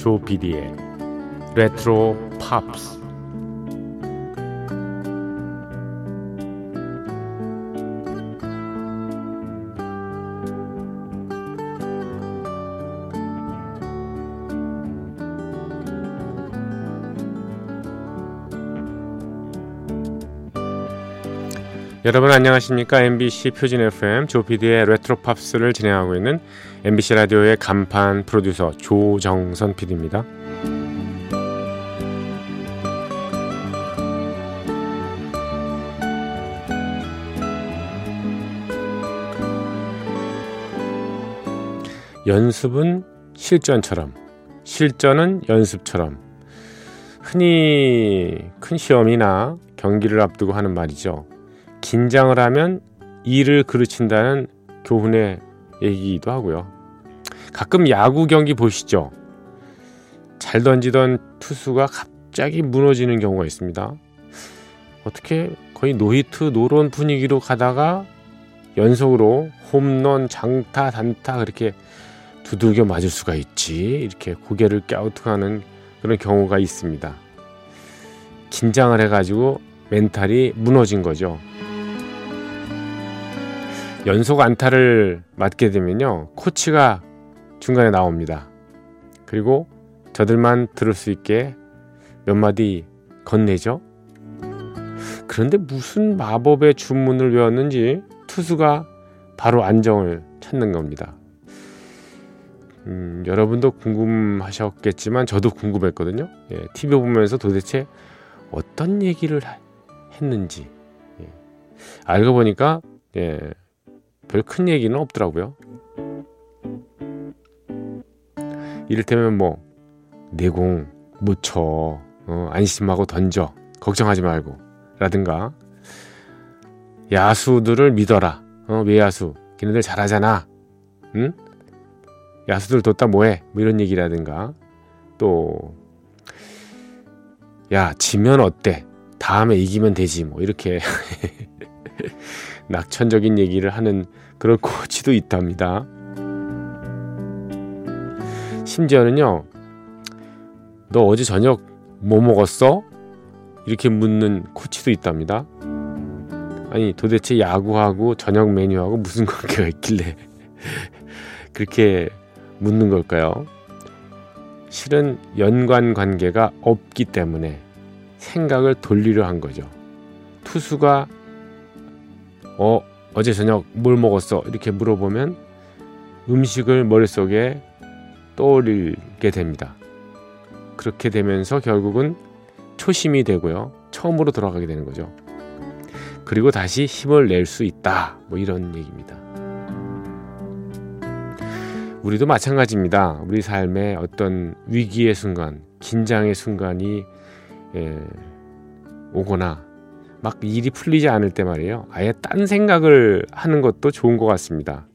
조비디의 레트로 팝스 여러분 안녕하십니까? MBC 표준 FM 조피디의 레트로 팝스를 진행하고 있는 MBC 라디오의 간판 프로듀서 조정선 PD입니다. 연습은 실전처럼, 실전은 연습처럼. 흔히 큰 시험이나 경기를 앞두고 하는 말이죠. 긴장을 하면 일을 그르친다는 교훈의 얘기기도 하고요. 가끔 야구 경기 보시죠. 잘 던지던 투수가 갑자기 무너지는 경우가 있습니다. 어떻게 거의 노히트 노런 분위기로 가다가 연속으로 홈런, 장타, 단타 그렇게 두들겨 맞을 수가 있지. 이렇게 고개를 갸우뚱하는 그런 경우가 있습니다. 긴장을 해가지고 멘탈이 무너진 거죠. 연속 안타를 맞게 되면요. 코치가 중간에 나옵니다. 그리고 저들만 들을 수 있게 몇 마디 건네죠. 그런데 무슨 마법의 주문을 외웠는지 투수가 바로 안정을 찾는 겁니다. 음, 여러분도 궁금하셨겠지만 저도 궁금했거든요. 예, TV 보면서 도대체 어떤 얘기를 했는지 예, 알고 보니까 예, 별 큰 얘기는 없더라고요. 이를테면 뭐 내공 못 쳐, 어, 안심하고 던져, 걱정하지 말고 라든가 야수들을 믿어라, 어, 외야수, 걔네들 잘하잖아, 응? 야수들 뒀다 뭐해? 뭐 이런 얘기라든가 또 야, 지면 어때? 다음에 이기면 되지. 뭐 이렇게 낙천적인 얘기를 하는 그런 코치도 있답니다. 심지어는요, 너 어제 저녁 뭐 먹었어? 이렇게 묻는 코치도 있답니다. 아니, 도대체 야구하고 저녁 메뉴하고 무슨 관계가 있길래 그렇게 묻는 걸까요? 실은 연관 관계가 없기 때문에 생각을 돌리려 한 거죠. 투수가 어 어제 저녁 뭘 먹었어 이렇게 물어보면 음식을 머릿속에 떠올리게 됩니다. 그렇게 되면서 결국은 초심이 되고요. 처음으로 돌아가게 되는 거죠. 그리고 다시 힘을 낼 수 있다. 뭐 이런 얘기입니다. 우리도 마찬가지입니다. 우리 삶의 어떤 위기의 순간, 긴장의 순간이 예, 오거나 막 일이 풀리지 않을 때 말이에요. 아예 딴 생각을 하는 것도 좋은 것 같습니다.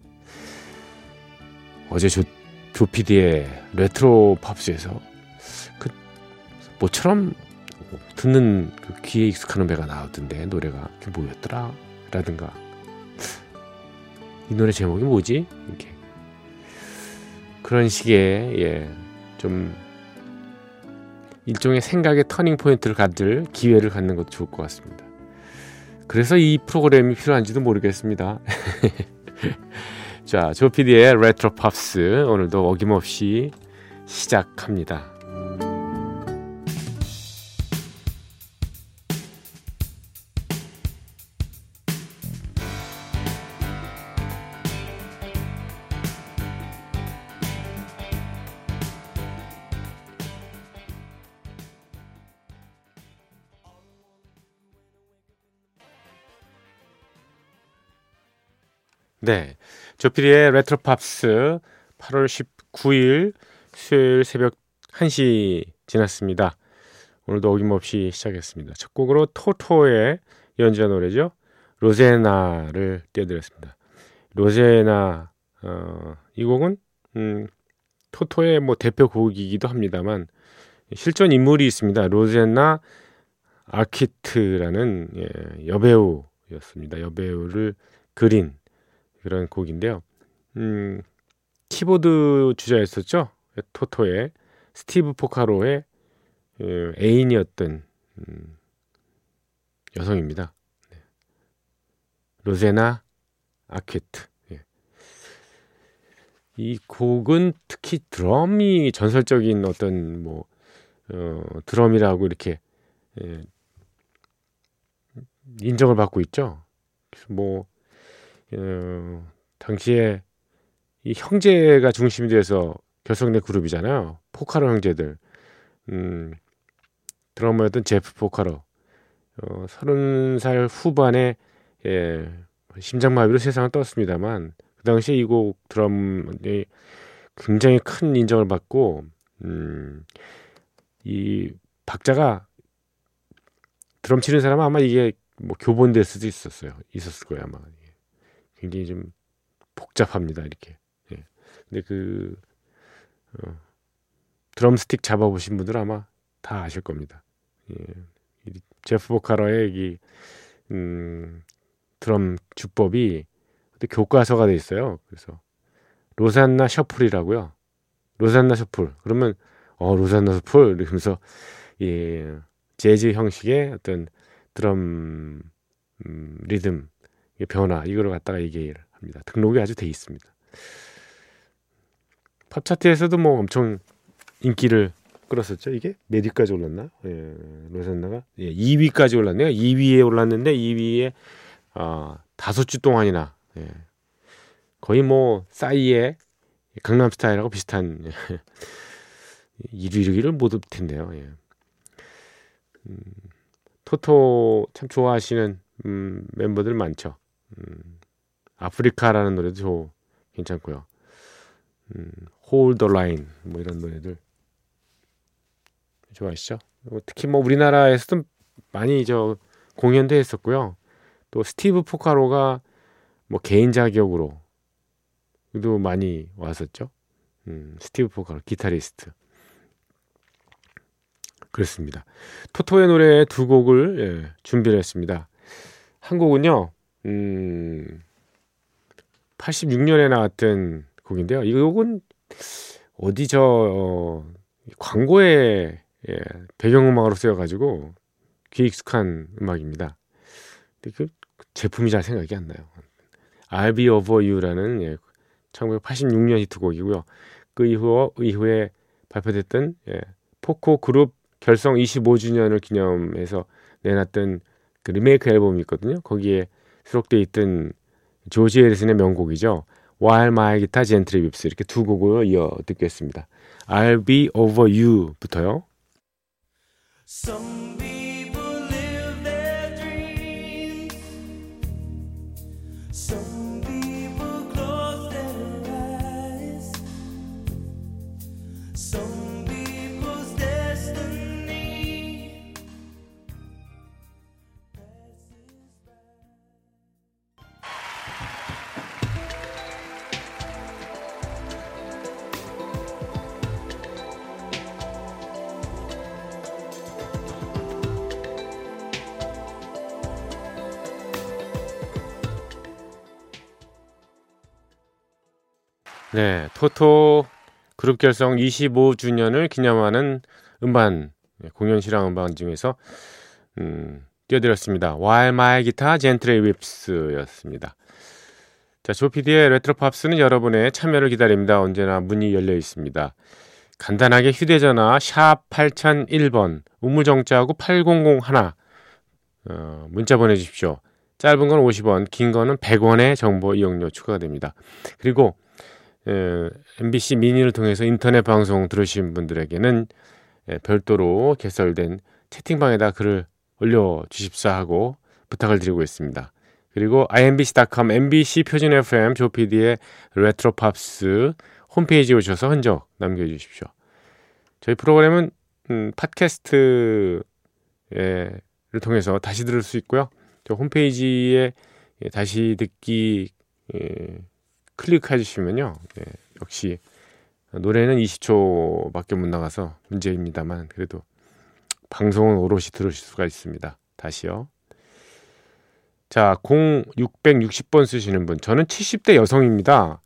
어제 조, 조피디의 레트로 팝스에서 그 모처럼 듣는 그 귀에 익숙한 배가 나왔던데 노래가 그게 뭐였더라? 라든가 이 노래 제목이 뭐지? 이렇게 그런 식의 예, 좀 일종의 생각의 터닝 포인트를 가질 기회를 갖는 것도 좋을 것 같습니다. 그래서 이 프로그램이 필요한지도 모르겠습니다. 자, 조피디의 레트로 팝스 오늘도 어김없이 시작합니다. 네. 조피디의 레트로 팝스 8월 19일 수요일 새벽 1시 지났습니다. 오늘도 어김없이 시작했습니다. 첫 곡으로 토토의 연주한 노래죠. Rosanna를 띄워드렸습니다. Rosanna 어, 이 곡은 음, 토토의 뭐 대표 곡이기도 합니다만 실존 인물이 있습니다. 로제나 아키트라는 예, 여배우였습니다. 여배우를 그린 그런 곡인데요. 음, 키보드 주자였었죠. 토토의 스티브 포카로의 어, 애인이었던 음, 여성입니다. 네. 로제나 아케트. 예. 이 곡은 특히 드럼이 전설적인 어떤 뭐 어, 드럼이라고 이렇게 예, 인정을 받고 있죠. 뭐 어, 당시에 이 형제가 중심이 돼서 결성된 그룹이잖아요. 포카로 형제들. 음, 드러머였던 제프 포카로. 어, 30살 후반에 예, 심장마비로 세상을 떴습니다만 그 당시에 이 곡 드럼이 굉장히 큰 인정을 받고 음, 이 박자가 드럼 치는 사람은 아마 이게 뭐 교본될 수도 있었어요. 있었을 거예요 아마. 굉장히 좀 복잡합니다 이렇게. 예. 근데 그 어, 드럼스틱 잡아보신 분들 아마 다 아실 겁니다. 예. 제프 보카러의 이 음, 드럼 주법이 교과서가 돼 있어요. 그래서 로산나 셔플이라고요. 로산나 셔플. 그러면 어 로산나 셔플 이러면서 예, 재즈 형식의 어떤 드럼 음, 리듬 변화 이거를 갖다가 얘기를 합니다. 등록이 아주 돼 있습니다. 팝 차트에서도 뭐 엄청 인기를 끌었었죠. 이게 몇 위까지 올랐나? 예, 로산나가 예, 2위까지 올랐네요. 2위에 올랐는데 2위에 아, 다섯 주 동안이나 예, 거의 뭐 싸이의 강남 스타일하고 비슷한 1위를 못 텐데요. 예. 음, 토토 참 좋아하시는 음, 멤버들 많죠. 음, 아프리카라는 노래도 괜찮고요. 음, Hold the Line 뭐 이런 노래들 좋아하시죠? 뭐 특히 뭐 우리나라에서도 많이 저 공연도 했었고요. 또 스티브 포카로가 뭐 개인 자격으로 도 많이 왔었죠. 음, 스티브 포카로 기타리스트. 그렇습니다. 토토의 노래 두 곡을 예, 준비를 했습니다. 한 곡은요, 음, 86년에 나왔던 곡인데요. 이 곡은 어디 저 어, 광고에 예, 배경음악으로 쓰여가지고 귀 익숙한 음악입니다. 근데 그 제품이 잘 생각이 안 나요. I'll Be Over You라는 예, 1986년 히트곡이고요. 그 이후 이후에 발표됐던 예, 포코 그룹 결성 25주년을 기념해서 내놨던 그 리메이크 앨범이 있거든요. 거기에 수록돼 있던 조지 에리슨의 명곡이죠. While My Guitar Gently Weeps 이렇게 두 곡을 이어 듣겠습니다. I'll Be Over You부터요. 네, 토토 그룹 결성 25주년을 기념하는 음반 네, 공연 실황 음반 중에서 음, 띄워드렸습니다. While My Guitar Gently Weeps였습니다. 자, 조피디의 레트로 팝스는 여러분의 참여를 기다립니다. 언제나 문이 열려 있습니다. 간단하게 휴대전화 샵 8001번 우물정자하고 8001 어, 문자 보내주십시오. 짧은 건 50원, 긴 거는 100원의 정보 이용료 추가가 됩니다. 그리고 에, MBC 미니를 통해서 인터넷 방송 들으신 분들에게는 에, 별도로 개설된 채팅방에다 글을 올려 주십사 하고 부탁을 드리고 있습니다. 그리고 imbc.com, MBC 표준 FM 조피디의 레트로 팝스 홈페이지에 오셔서 흔적 남겨주십시오. 저희 프로그램은 음, 팟캐스트를 통해서 다시 들을 수 있고요. 저 홈페이지에 다시 듣기 예, 클릭해 주시면요. 네, 역시 노래는 20초밖에 못 나가서 문제입니다만 그래도 방송은 오롯이 들으실 수가 있습니다. 다시요. 자, 0660번 쓰시는 분. 저는 70대 여성입니다.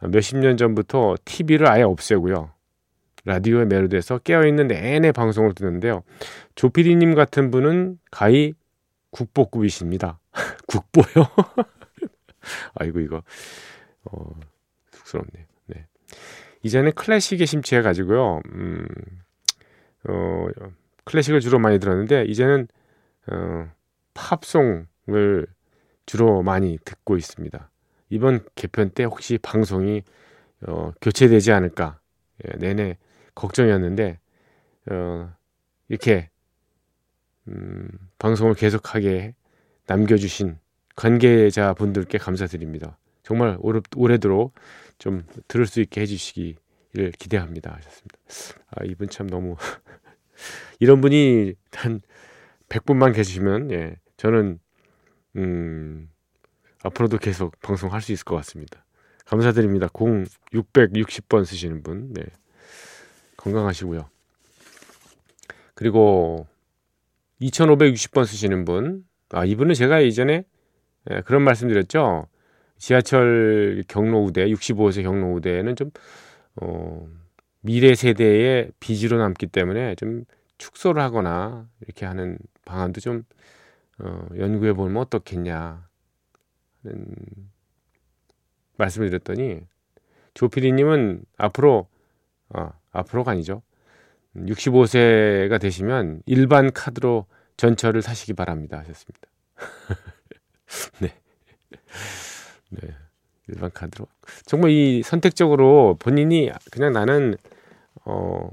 몇십 년 전부터 TV를 아예 없애고요. 라디오에 매료돼서 깨어있는 내내 방송을 듣는데요. 조피디님 같은 분은 가히 국보급이십니다. 국보요? 아이고 이거 어, 쑥스럽네요. 네. 이제는 클래식에 심취해 가지고요. 음, 어, 클래식을 주로 많이 들었는데 이제는 어, 팝송을 주로 많이 듣고 있습니다. 이번 개편 때 혹시 방송이 어, 교체되지 않을까 예, 내내 걱정이었는데 어, 이렇게 음, 방송을 계속하게 남겨주신 관계자 분들께 감사드립니다. 정말 오래, 오래도록 좀 들을 수 있게 해주시기를 기대합니다. 하셨습니다. 아, 이분 참 너무 이런 분이 한 100분만 계시면 예, 저는 음, 앞으로도 계속 방송할 수 있을 것 같습니다. 감사드립니다. 0 660번 쓰시는 분. 네. 건강하시고요. 그리고 2560번 쓰시는 분. 아, 이분은 제가 이전에 예, 그런 말씀 드렸죠. 지하철 경로 우대, 65세 경로 우대는 좀, 어, 미래 세대의 빚으로 남기 때문에 좀 축소를 하거나 이렇게 하는 방안도 좀, 어, 연구해 보면 어떻겠냐. 는 말씀을 드렸더니, 조피디님은 앞으로, 어, 앞으로가 아니죠. 65세가 되시면 일반 카드로 전철을 사시기 바랍니다. 하셨습니다. 네. 네. 일반 카드로. 정말 이 선택적으로 본인이 그냥 나는, 어,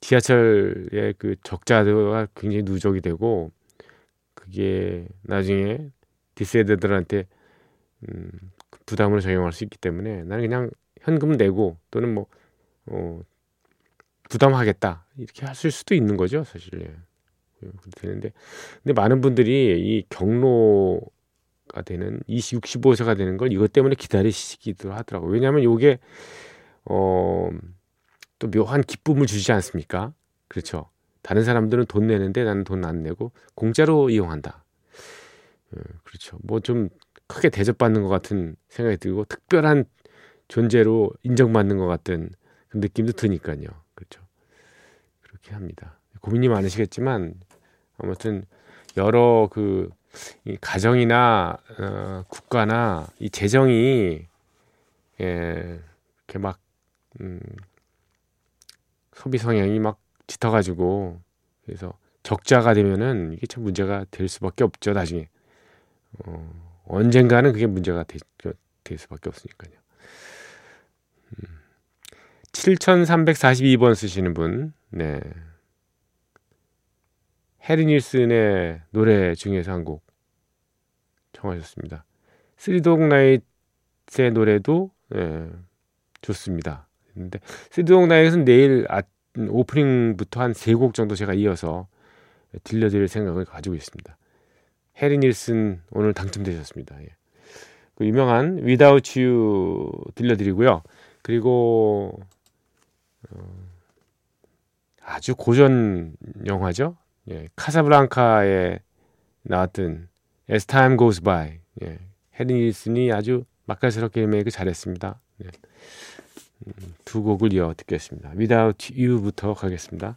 지하철의 그 적자가 굉장히 누적이 되고, 그게 나중에 디세이드들한테, 음, 부담으로 적용할 수 있기 때문에 나는 그냥 현금 내고 또는 뭐, 어, 부담하겠다. 이렇게 하실 수도 있는 거죠, 사실. 예. 되는데 근데 많은 분들이 이 경로 가 되는 20, 65세가 되는 걸 이것 때문에 기다리시기도 하더라고요. 왜냐하면 이게 어, 또 묘한 기쁨을 주지 않습니까? 그렇죠. 다른 사람들은 돈 내는데 나는 돈 안 내고 공짜로 이용한다. 어, 그렇죠. 뭐 좀 크게 대접받는 것 같은 생각이 들고 특별한 존재로 인정받는 것 같은 그 느낌도 드니까요. 그렇죠. 그렇게 합니다. 고민이 많으시겠지만 아무튼 여러 그 가정이나 어, 국가나 이 재정이 예, 이렇게 막 음, 소비 성향이 막 짙어가지고 그래서 적자가 되면은 이게 참 문제가 될 수밖에 없죠 나중에 어, 언젠가는 그게 문제가 되, 될 수밖에 없으니까요. 음, 7342번 쓰시는 분, 네. 해리 닐슨의 노래 중에서 한 곡 청하셨습니다. 쓰리독 나잇의 노래도 예, 좋습니다. 근데 쓰리독 나잇은 내일 아, 오프닝부터 한 세 곡 정도 제가 이어서 들려드릴 생각을 가지고 있습니다. 해리 닐슨 오늘 당첨되셨습니다. 예. 그 유명한 Without You 들려드리고요. 그리고 어, 아주 고전 영화죠. 예, 카사블랑카에 나왔던 As Time Goes By 예, 해리 닐슨이 아주 맛깔스럽게 리메이크 잘했습니다. 예. 음, 두 곡을 이어 듣겠습니다. Without You부터 가겠습니다.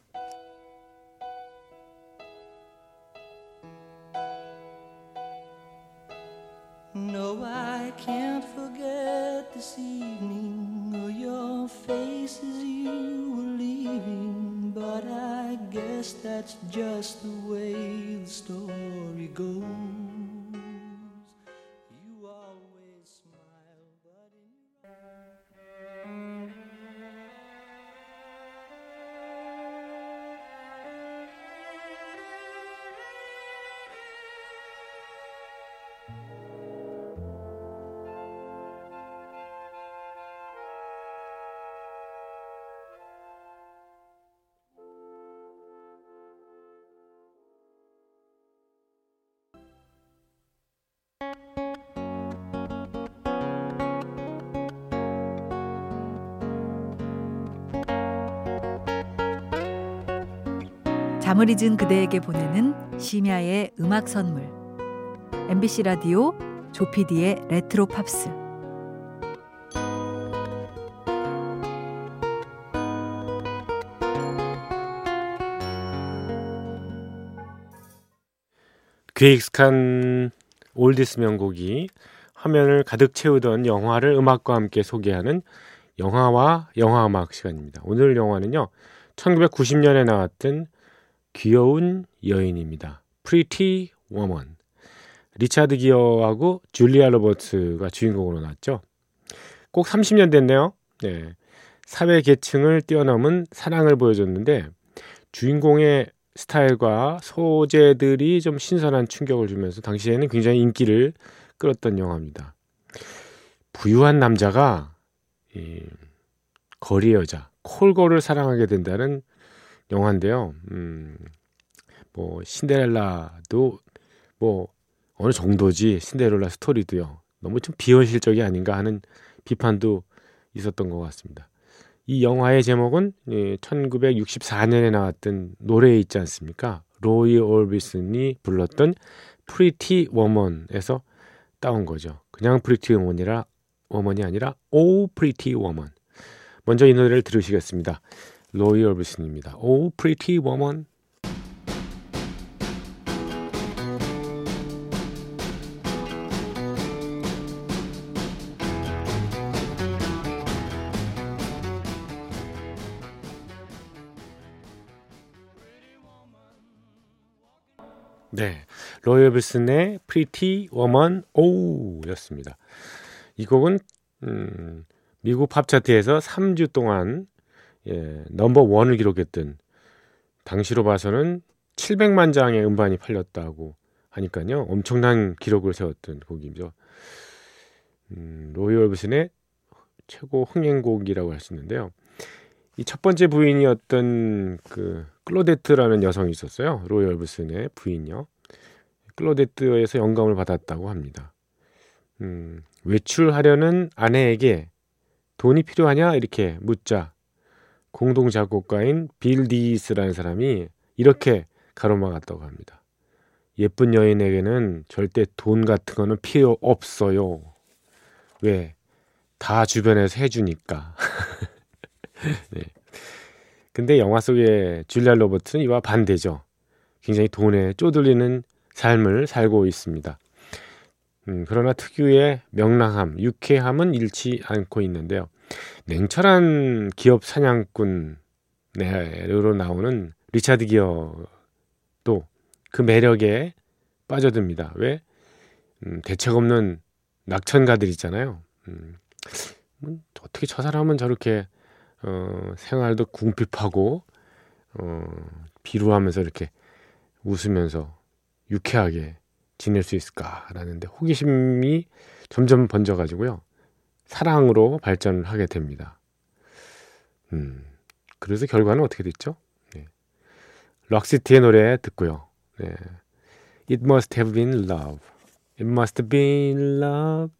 잠을 잊은 그대에게 보내는 심야의 음악 선물 MBC 라디오 조피디의 레트로 팝스 귀 익숙한 oldies 명곡이 화면을 가득 채우던 영화를 음악과 함께 소개하는 영화와 영화 음악 시간입니다. 오늘 영화는요. 1990년에 나왔던 귀여운 여인입니다. Pretty Woman. 리차드 기어하고 줄리아 로버츠가 주인공으로 나왔죠. 꼭 30년 됐네요. 네. 사회 계층을 뛰어넘은 사랑을 보여줬는데 주인공의 스타일과 소재들이 좀 신선한 충격을 주면서 당시에는 굉장히 인기를 끌었던 영화입니다. 부유한 남자가 이 거리 여자 콜걸을 사랑하게 된다는 영화인데요. 음, 뭐 신데렐라도 뭐 어느 정도지 신데렐라 스토리도요. 너무 좀 비현실적이 아닌가 하는 비판도 있었던 것 같습니다. 이 영화의 제목은 1964년에 나왔던 노래 있지 않습니까? 로이 올비슨이 불렀던 Pretty Woman에서 따온 거죠. 그냥 Pretty Woman이라 Woman이 아니라 Oh Pretty Woman. 먼저 이 노래를 들으시겠습니다. 로이 올비슨입니다. Oh Pretty Woman. 네. 로이 올비슨의 Pretty Woman Oh였습니다. 이 곡은 음, 미국 팝 차트에서 3주 동안 예, 넘버 원을 기록했던 당시로 봐서는 700만 장의 음반이 팔렸다고 하니까요. 엄청난 기록을 세웠던 곡이죠. 음, 로이 얼브슨의 최고 흥행곡이라고 할 수 있는데요. 이 첫 번째 부인이었던 그 클로데트라는 여성이 있었어요. 로이 얼브슨의 부인요. 클로데트에서 영감을 받았다고 합니다. 음, 외출하려는 아내에게 돈이 필요하냐 이렇게 묻자 공동 작곡가인 빌 디스라는 사람이 이렇게 가로막았다고 합니다. 예쁜 여인에게는 절대 돈 같은 거는 필요 없어요. 왜? 다 주변에서 해주니까. 네. 근데 영화 속의 줄리아 로버트는 이와 반대죠. 굉장히 돈에 쪼들리는 삶을 살고 있습니다. 음, 그러나 특유의 명랑함, 유쾌함은 잃지 않고 있는데요. 냉철한 기업 사냥꾼으로 나오는 리차드 기어도 그 매력에 빠져듭니다. 왜? 음, 대책 없는 낙천가들 있잖아요. 음, 음, 어떻게 저 사람은 저렇게 어, 생활도 궁핍하고 어, 비루하면서 이렇게 웃으면서 유쾌하게 지낼 수 있을까라는데 호기심이 점점 번져가지고요 사랑으로 발전을 하게 됩니다. 음, 그래서 결과는 어떻게 됐죠? 네. 럭시티의 노래 듣고요. 네. It must have been love. It must have been love.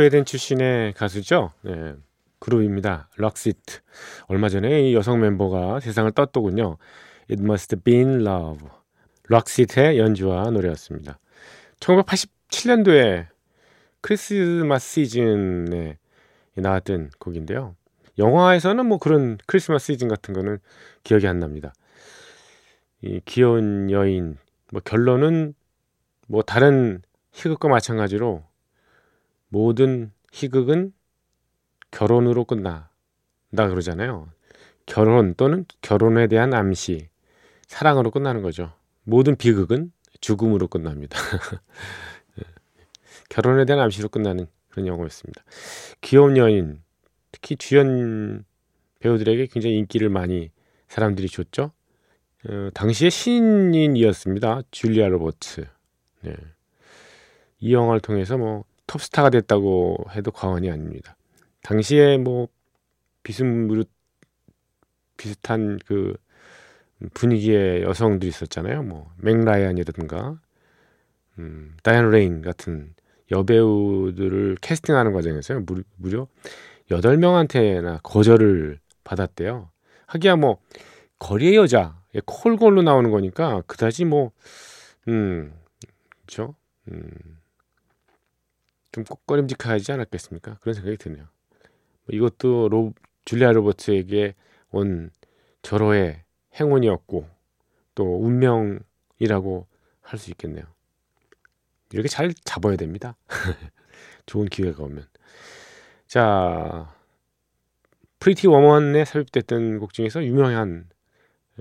스웨덴 출신의 가수죠. 네, 그룹입니다. 럭시트. 얼마 전에 이 여성 멤버가 세상을 떴더군요. It Must Been Love. 럭시트의 연주와 노래였습니다. 1987년도에 크리스마스 시즌에 나왔던 곡인데요. 영화에서는 뭐 그런 크리스마스 시즌 같은 거는 기억이 안 납니다. 이 귀여운 여인, 뭐 결론은 뭐 다른 희극과 마찬가지로 모든 희극은 결혼으로 끝난다 그러잖아요. 결혼 또는 결혼에 대한 암시, 사랑으로 끝나는 거죠. 모든 비극은 죽음으로 끝납니다. 예. 결혼에 대한 암시로 끝나는 그런 영화였습니다. 귀여운 여인, 특히 주연 배우들에게 굉장히 인기를 많이 사람들이 줬죠. 어, 당시에 신인이었습니다. 줄리아 로버츠. 네. 이 영화를 통해서 뭐 톱스타가 됐다고 해도 과언이 아닙니다. 당시에 뭐 비스무리 비슷한 그 분위기의 여성들이 있었잖아요. 뭐 멕 라이언이라든가 음, 다이안 레인 같은 여배우들을 캐스팅하는 과정에서 무려, 무려 8명한테나 거절을 받았대요. 하기야 뭐 거리의 여자 예, 콜걸로 나오는 거니까 그다지 뭐 음, 그렇죠? 음. 좀 꺼림직하지 않았겠습니까? 그런 생각이 드네요. 뭐 이것도 로, 줄리아 로버트에게 온 절호의 행운이었고 또 운명이라고 할 수 있겠네요. 이렇게 잘 잡아야 됩니다. 좋은 기회가 오면. 자, Pretty Woman에 삽입됐던 곡 중에서 유명한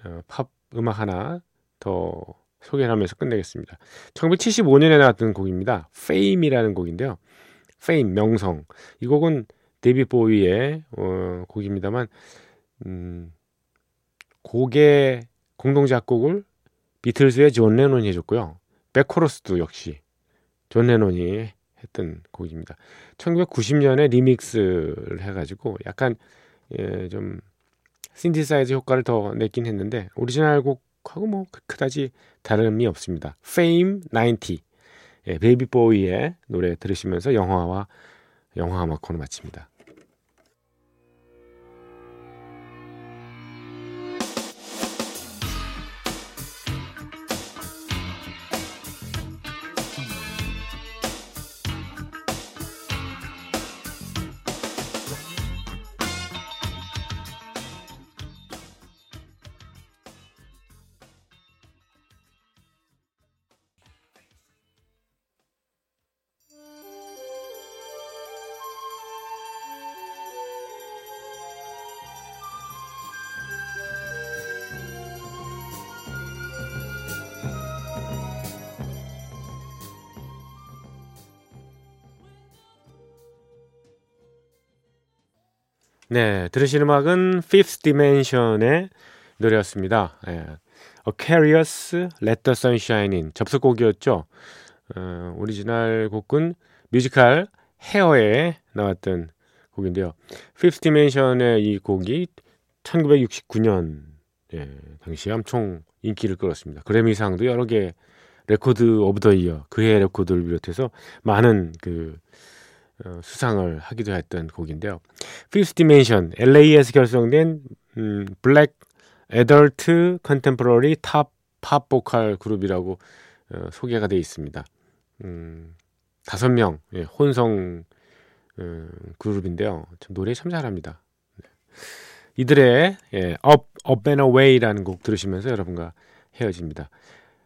어, 팝 음악 하나 더 소개를 하면서 끝내겠습니다. 1975년에 나왔던 곡입니다. Fame이라는 곡인데요. Fame, 명성. 이 곡은 데이빗 보위의 어, 곡입니다만 음, 곡의 공동 작곡을 비틀즈의 존 레논이 해줬고요. 백코러스도 역시 존 레논이 했던 곡입니다. 1990년에 리믹스를 해가지고 약간 예, 좀 synthesize 효과를 더 냈긴 했는데 오리지널 곡 하고 뭐 그다지 다름이 없습니다. Fame 90 예, 데이빗 보위의 노래 들으시면서 영화와 영화 음악 코너 마칩니다. 네, 들으신 음악은 Fifth Dimension의 노래였습니다. 예. Aquarius, Let the Sunshine In 접속곡이었죠. 어, 오리지널 곡은 뮤지컬 Hair에 나왔던 곡인데요. Fifth Dimension의 이 곡이 1969년 예, 당시에 엄청 인기를 끌었습니다. 그래미상도 여러 개 Record of the Year 그해 레코드를 비롯해서 많은 그 어, 수상을 하기도 했던 곡인데요. Fifth Dimension, LA에서 결성된 음, black adult contemporary top pop 보컬 그룹이라고 어, 소개가 되어 있습니다. 음, 다섯 명 예, 혼성 어, 그룹인데요. 참 노래 참 잘합니다. 네. 이들의 예, Up, Up and Away라는 곡 들으시면서 여러분과 헤어집니다.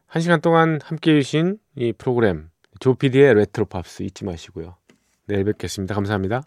한 시간 동안 함께 해 주신 이 프로그램 조피디의 레트로 팝스 잊지 마시고요. 내일 뵙겠습니다. 감사합니다.